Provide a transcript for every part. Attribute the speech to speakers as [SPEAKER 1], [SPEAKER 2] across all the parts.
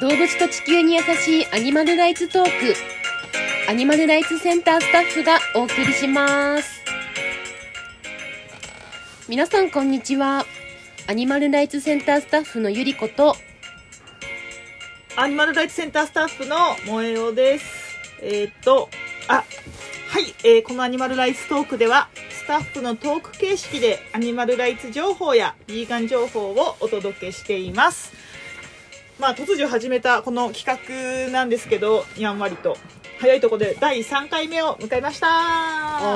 [SPEAKER 1] 動物と地球に優しいアニマルライツトークアニマルライツセンタースタッフがお送りします皆さんこんにちはアニマルライツセンタースタッフのゆりこと
[SPEAKER 2] アニマルライツセンタースタッフの萌えおです。えーっと、あ、はい、えーこのアニマルライツトークでは、スタッフのトーク形式でアニマルライツ情報やビーガン情報をお届けしています。まあ、突如始めたこの企画なんですけど、やんわりと。早いところで第3回目を迎えました。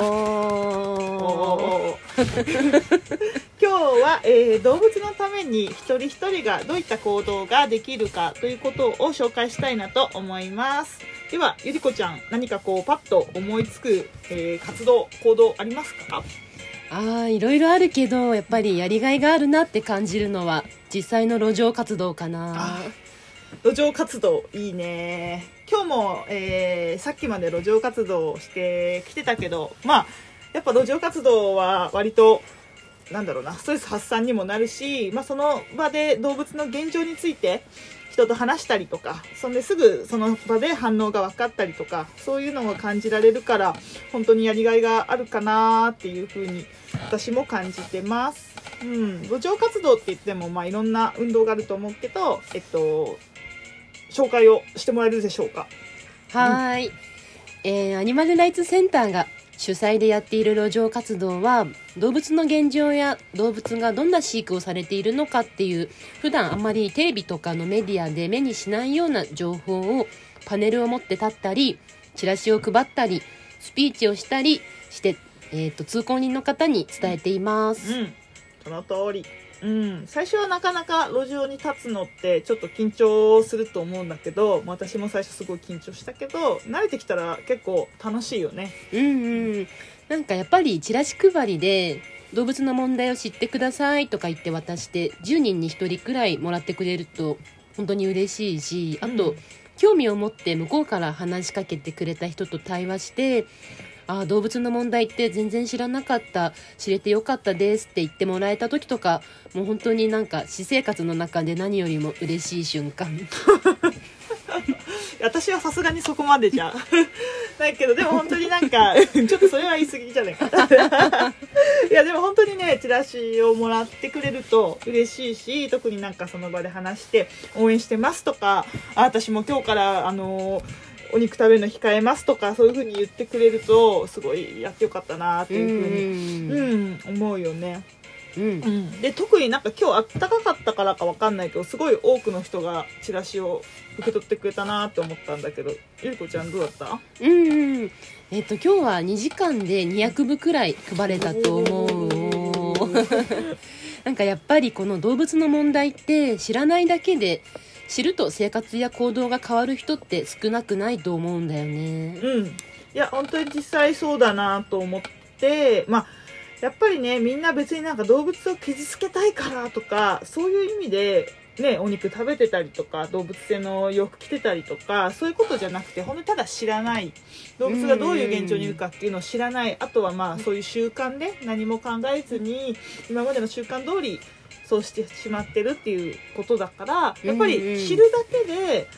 [SPEAKER 1] お
[SPEAKER 2] 今日は、えー動物のために一人一人がどういった行動ができるかということを紹介したいなと思います。ではゆりこちゃん何かこうパッと思いつく、えー活動行動ありますか？
[SPEAKER 1] ああいろいろあるけどやっぱりやりがいがあるなって感じるのは実際の路上活動かな。
[SPEAKER 2] 路上活動いいね。今日も、えーさっきまで路上活動してきてたけどまあやっぱ路上活動は割となんだろうなストレス発散にもなるし、まあ、その場で動物の現状について人と話したりとかそんですぐその場で反応が分かったりとかそういうのを感じられるから本当にやりがいがあるかなっていうふうに私も感じてます。うん、路上活動って言っても、まあ、いろんな運動があると思うけど、えっと、紹介をしてもらえるでしょうか？
[SPEAKER 1] はーい、えーアニマルライツセンターが主催でやっている路上活動は動物の現状や動物がどんな飼育をされているのかっていう普段あんまりテレビとかのメディアで目にしないような情報をパネルを持って立ったりチラシを配ったりスピーチをしたりして、えー、と通行人の方に伝えています。
[SPEAKER 2] うん、その通り。うん、最初はなかなか路上に立つのってちょっと緊張すると思うんだけど私も最初すごい緊張したけど慣れてきたら結構楽しいよね。
[SPEAKER 1] うんうん、なんかやっぱりチラシ配りで動物の問題を知ってくださいとか言って渡して10人に1人くらいもらってくれると本当に嬉しいしあと、
[SPEAKER 2] うん。
[SPEAKER 1] 興味を持って向こうから話しかけてくれた人と対話してあ動物の問題って全然知らなかった知れてよかったですって言ってもらえた時とかもう本当になんか私生活の中で何よりも嬉しい瞬間。
[SPEAKER 2] 私はさすがにそこまでじゃだ けどでも本当になんかちょっとそれは言い過ぎじゃないか いやでも本当にねチラシをもらってくれると嬉しいし特になんかその場で話して応援してますとかあ私も今日からあのお肉食べるの控えますとかそういう風に言ってくれるとすごいやってよかったなっていう風に
[SPEAKER 1] うん。
[SPEAKER 2] うん、思うよね。
[SPEAKER 1] うん。
[SPEAKER 2] うん、で特になんか今日あったかかったからかわかんないけどすごい多くの人がチラシを受け取ってくれたなって思ったんだけどゆりこちゃんどうだった？
[SPEAKER 1] うんうん。えっと今日は2時間で200部くらい配れたと思う。なんかやっぱりこの動物の問題って知らないだけで知ると生活や行動が変わる人って少なくないと思うんだよね。
[SPEAKER 2] うん。いや本当に実際そうだなと思ってまあやっぱりねみんな別になんか動物を傷つけたいからとかそういう意味でね、お肉食べてたりとか動物性の洋服着てたりとかそういうことじゃなくて本当にただ知らない動物がどういう現状にいるかっていうのを知らない。あとはまあそういう習慣で何も考えずに今までの習慣通りそうしてしまってるっていうことだからやっぱり知るだけで、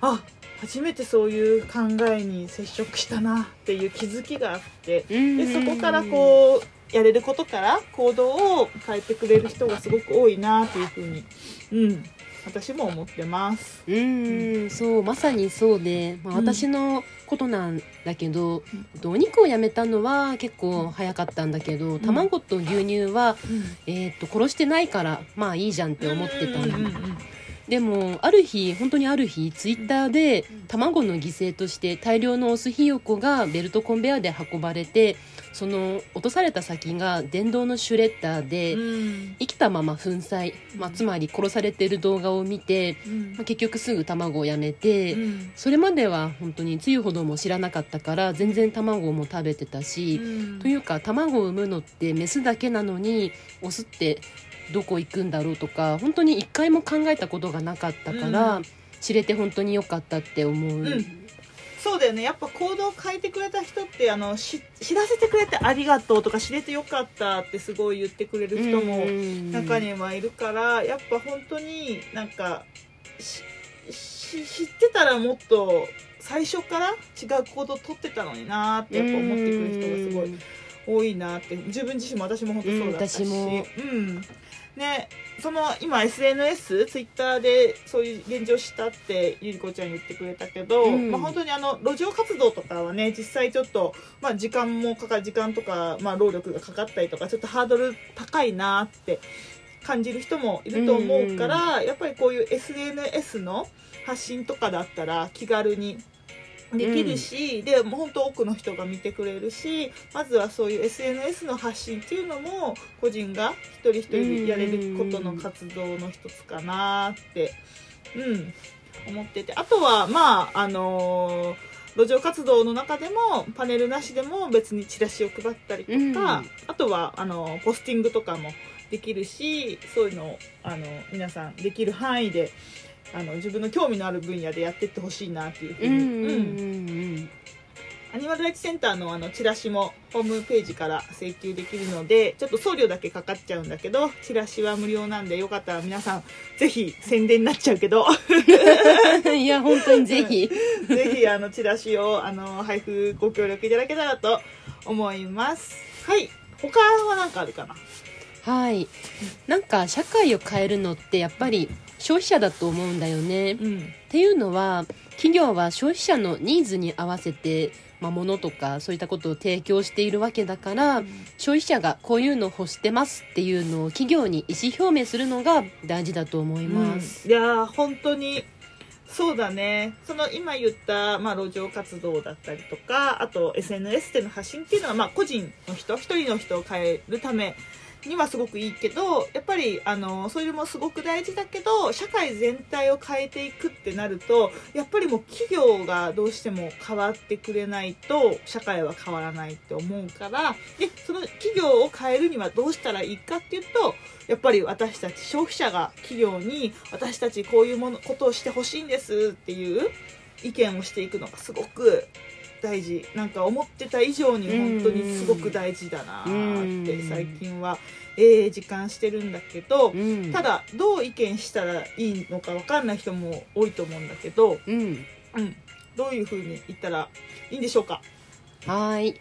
[SPEAKER 2] あ初めてそういう考えに接触したなっていう気づきがあってでそこからこうやれることから行動を変えてくれる人がすごく多いなっていうふうに、うん、私も思ってます。
[SPEAKER 1] うーん。そうまさにそうで、まあ、
[SPEAKER 2] うん。
[SPEAKER 1] 私のことなんだけど、お肉をやめたのは結構早かったんだけど卵と牛乳は、えー、と殺してないからまあいいじゃんって思ってた
[SPEAKER 2] んうん
[SPEAKER 1] でもある日本当にある日ツイッターで卵の犠牲として大量のオスひよこがベルトコンベヤーで運ばれてその落とされた先が電動のシュレッダーで、
[SPEAKER 2] うん。
[SPEAKER 1] 生きたまま粉砕、まあ、つまり殺されてる動画を見て、
[SPEAKER 2] うん。
[SPEAKER 1] まあ、結局すぐ卵をやめて、
[SPEAKER 2] うん。
[SPEAKER 1] それまでは本当につゆほども知らなかったから全然卵も食べてたし、
[SPEAKER 2] うん。
[SPEAKER 1] というか卵を産むのってメスだけなのにオスってどこ行くんだろうとか本当に一回も考えたことがなかったから、
[SPEAKER 2] う
[SPEAKER 1] 知れて本当に良かったって思う。
[SPEAKER 2] うん。そうだよね。やっぱ行動を変えてくれた人ってあのし知らせてくれてありがとうとか知れてよかったってすごい言ってくれる人も中にはいるからやっぱ本当になんかしし知ってたらもっと最初から違う行動を取ってたのになーってやっぱ思ってくる人がすごい多いなって。自分自身も私も本当そうだったし、
[SPEAKER 1] うん私も。
[SPEAKER 2] うんね、その今 SNS ツイッターでそういう現状したってゆりこちゃん言ってくれたけど、
[SPEAKER 1] うん。
[SPEAKER 2] まあ、本当にあの路上活動とかはね実際ちょっと、まあ、時間もかかる時間とか、まあ、労力がかかったりとかちょっとハードル高いなって感じる人もいると思うから、やっぱりこういう SNS の発信とかだったら気軽にできるし、でもう本当多くの人が見てくれるしまずはそういう SNS の発信っていうのも個人が一人一人でやれることの活動の一つかなって、うん、思ってて。あとはまああのー路上活動の中でもパネルなしでも別にチラシを配ったりとか、
[SPEAKER 1] うん。
[SPEAKER 2] あとはあのポスティングとかもできるしそういうのをあの皆さんできる範囲であの自分の興味のある分野でやっていってほしいなっていうふうに、
[SPEAKER 1] うんうん
[SPEAKER 2] うん
[SPEAKER 1] うん
[SPEAKER 2] アニマルライツセンターのあのチラシもホームページから請求できるのでちょっと送料だけかかっちゃうんだけどチラシは無料なんでよかったら皆さんぜひ宣伝になっちゃうけど。
[SPEAKER 1] うんいや本当にぜひ。
[SPEAKER 2] ぜひあのチラシをあの配布ご協力いただけたらと思います。はい。他は何かあるかな？
[SPEAKER 1] はい。なんか社会を変えるのってやっぱり消費者だと思うんだよね。
[SPEAKER 2] うん。
[SPEAKER 1] っていうのは企業は消費者のニーズに合わせて、まあ、物とかそういったことを提供しているわけだから、消費者がこういうのを欲してますっていうのを企業に意思表明するのが大事だと思います。
[SPEAKER 2] いやー本当にそうだね。その今言った、まあ、路上活動だったりとかあと SNS での発信っていうのは、まあ、個人の人一人の人を変えるためにはすごくいいけどやっぱりあのそれもすごく大事だけど社会全体を変えていくってなるとやっぱりもう企業がどうしても変わってくれないと社会は変わらないって思うからでその企業を変えるにはどうしたらいいかっていうとやっぱり私たち消費者が企業に私たちこういうものことをしてほしいんですっていう意見をしていくのがすごく大事。なんか思ってた以上に本当にすごく大事だなって
[SPEAKER 1] うん。
[SPEAKER 2] 最近は、えー実感してるんだけど
[SPEAKER 1] うん、
[SPEAKER 2] ただどう意見したらいいのか分かんない人も多いと思うんだけど、
[SPEAKER 1] うん、
[SPEAKER 2] うん、どういうふうに言ったらいいんでしょうか？
[SPEAKER 1] はーい。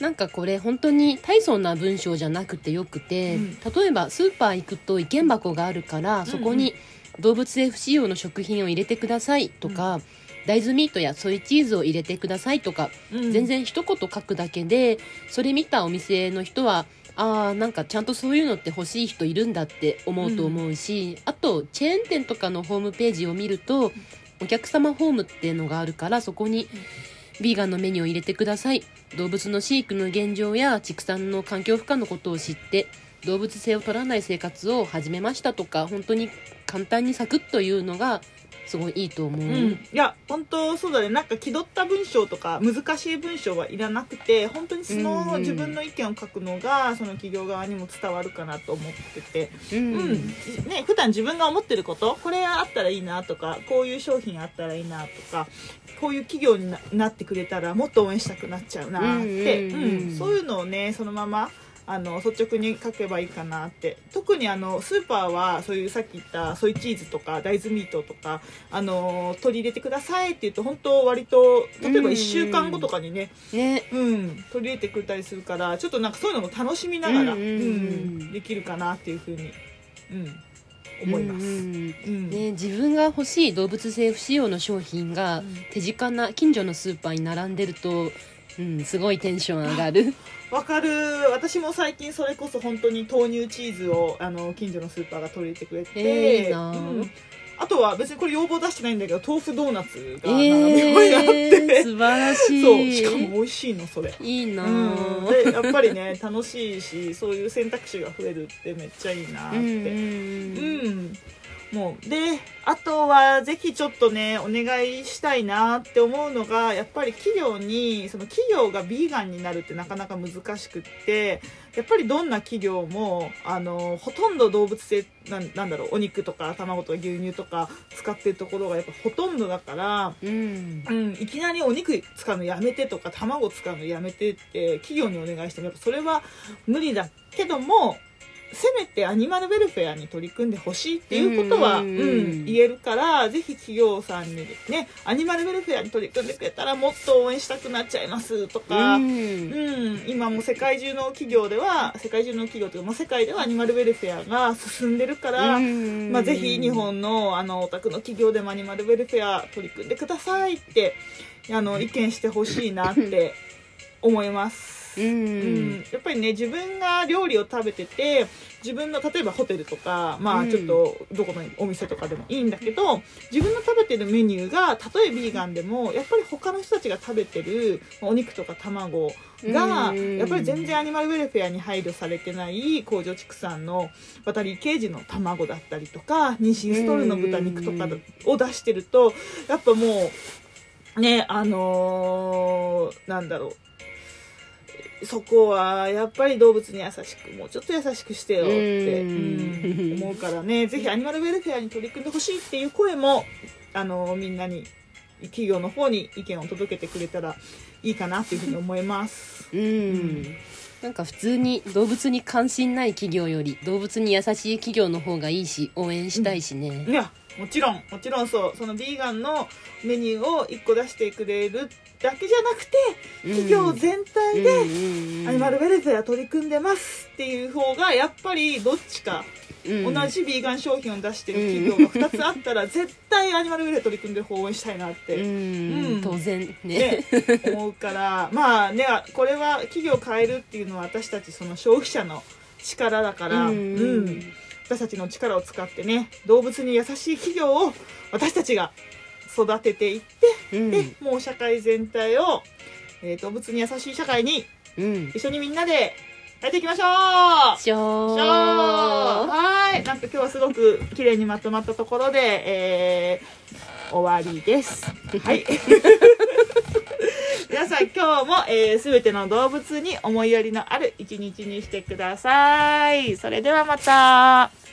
[SPEAKER 1] なんかこれ本当に大層な文章じゃなくてよくて、
[SPEAKER 2] うん。
[SPEAKER 1] 例えばスーパー行くと意見箱があるからそこに動物性不使用の食品を入れてくださいとか、大豆ミートやソイチーズを入れてくださいとか、
[SPEAKER 2] うん。
[SPEAKER 1] 全然一言書くだけでそれ見たお店の人はあーなんかちゃんとそういうのって欲しい人いるんだって思うと思うし、あとチェーン店とかのホームページを見るとお客様ホームっていうのがあるからそこにビーガンのメニューを入れてください。動物の飼育の現状や畜産の環境負荷のことを知って動物性を取らない生活を始めましたとか本当に簡単にサクッというのがすごいいいと思う、
[SPEAKER 2] うん、いや本当そうだね。なんか気取った文章とか難しい文章はいらなくて本当にそ
[SPEAKER 1] うん
[SPEAKER 2] の自分の意見を書くのがその企業側にも伝わるかなと思ってて、
[SPEAKER 1] うん
[SPEAKER 2] うん。ね普段自分が思ってることこれあったらいいなとかこういう商品あったらいいなとかこういう企業にななってくれたらもっと応援したくなっちゃうなって、そういうのをねそのままあの率直に書けばいいかなって。特にあのスーパーはそういうさっき言ったソイチーズとか大豆ミートとかあの取り入れてくださいって言うと本当割と例えば1週間後とかにね、
[SPEAKER 1] ね。
[SPEAKER 2] うん、取り入れてくれたりするからちょっとなんかそういうのも楽しみながら、
[SPEAKER 1] うんうん
[SPEAKER 2] うんできるかなっていうふうに、うん、思います。
[SPEAKER 1] うんうん。
[SPEAKER 2] うん。
[SPEAKER 1] ね、自分が欲しい動物性不使用の商品が
[SPEAKER 2] うん。
[SPEAKER 1] 手近な近所のスーパーに並んでると、うん、すごいテンション上がる。
[SPEAKER 2] わかる。私も最近それこそ本当に豆乳チーズをあの近所のスーパーが取り入れてくれて、
[SPEAKER 1] えー
[SPEAKER 2] うん。あとは別にこれ要望出してないんだけど豆腐ドーナツが
[SPEAKER 1] え
[SPEAKER 2] 並ぶようになって、
[SPEAKER 1] ー、素晴らしい。
[SPEAKER 2] そう。しかも美味しいのそれ。
[SPEAKER 1] いいな。
[SPEAKER 2] うん。
[SPEAKER 1] ぁ
[SPEAKER 2] でやっぱりね楽しいしそういう選択肢が増えるってめっちゃいいなって、
[SPEAKER 1] うん、
[SPEAKER 2] もうであとはぜひちょっとねお願いしたいなって思うのがやっぱり企業にその企業がビーガンになるってなかなか難しくってやっぱりどんな企業もあのほとんど動物性なんなんだろうお肉とか卵とか牛乳とか使ってるところがやっぱほとんどだから。
[SPEAKER 1] うん
[SPEAKER 2] うん、いきなりお肉使うのやめてとか卵使うのやめてって企業にお願いしてもやっぱそれは無理だけどもせめてアニマルウェルフェアに取り組んでほしいっていうことは、
[SPEAKER 1] う
[SPEAKER 2] うんん言えるからぜひ企業さんにねアニマルウェルフェアに取り組んでくれたらもっと応援したくなっちゃいますとか、
[SPEAKER 1] うん。
[SPEAKER 2] うん、今も世界中の企業では世界中の企業というか、まあ、世界ではアニマルウェルフェアが進んでるから、
[SPEAKER 1] うん。
[SPEAKER 2] まあ、ぜひ日本のあのお宅の企業でもアニマルウェルフェア取り組んでくださいってあの意見してほしいなって思います。
[SPEAKER 1] う
[SPEAKER 2] うん。
[SPEAKER 1] ん
[SPEAKER 2] やっぱりね自分が料理を食べてて自分の例えばホテルとかま
[SPEAKER 1] うん。
[SPEAKER 2] あちょっとどこのお店とかでもいいんだけど自分の食べてるメニューがたとえビーガンでもやっぱり他の人たちが食べてるお肉とか卵が
[SPEAKER 1] うん。
[SPEAKER 2] やっぱり全然アニマルウェルフェアに配慮されてない工場畜産の渡りケージの卵だったりとか妊娠ストールの豚肉とかを出してるとやっぱもうねあのーなんだろうそこはやっぱり動物に優しくもうちょっと優しくしてよって、
[SPEAKER 1] うん。
[SPEAKER 2] うん思うからね。ぜひアニマルウェルフェアに取り組んでほしいっていう声もあのみんなに企業の方に意見を届けてくれたらいいかなっていうふうに思います。
[SPEAKER 1] うん。なんか普通に動物に関心ない企業より動物に優しい企業の方がいいし応援したいしね。
[SPEAKER 2] いやもちろんもちろんそう。そのビーガンのメニューを1個出してくれるだけじゃなくて企業全体でアニマルウェルフェア取り組んでますっていう方がやっぱりどっちか同じビーガン商品を出してる企業が2つあったら絶対アニマルウェルフェア取り組んでる方を応援したいなって、
[SPEAKER 1] うん。
[SPEAKER 2] うん。
[SPEAKER 1] 当然ね。
[SPEAKER 2] ね、思うから。まあねこれは企業を変えるっていうのは私たちその消費者の力だから、
[SPEAKER 1] うん。
[SPEAKER 2] うん私たちの力を使ってね動物に優しい企業を私たちが育てていって、
[SPEAKER 1] うん。
[SPEAKER 2] でもう社会全体を、えー動物に優しい社会に
[SPEAKER 1] うん。
[SPEAKER 2] 一緒にみんなで変えていきましょう!
[SPEAKER 1] しょ
[SPEAKER 2] はい。なんか今日はすごく綺麗にまとまったところで、えー終わりです。はい さん今日も、えー、全ての動物に思いやりのある一日にしてください。それではまた。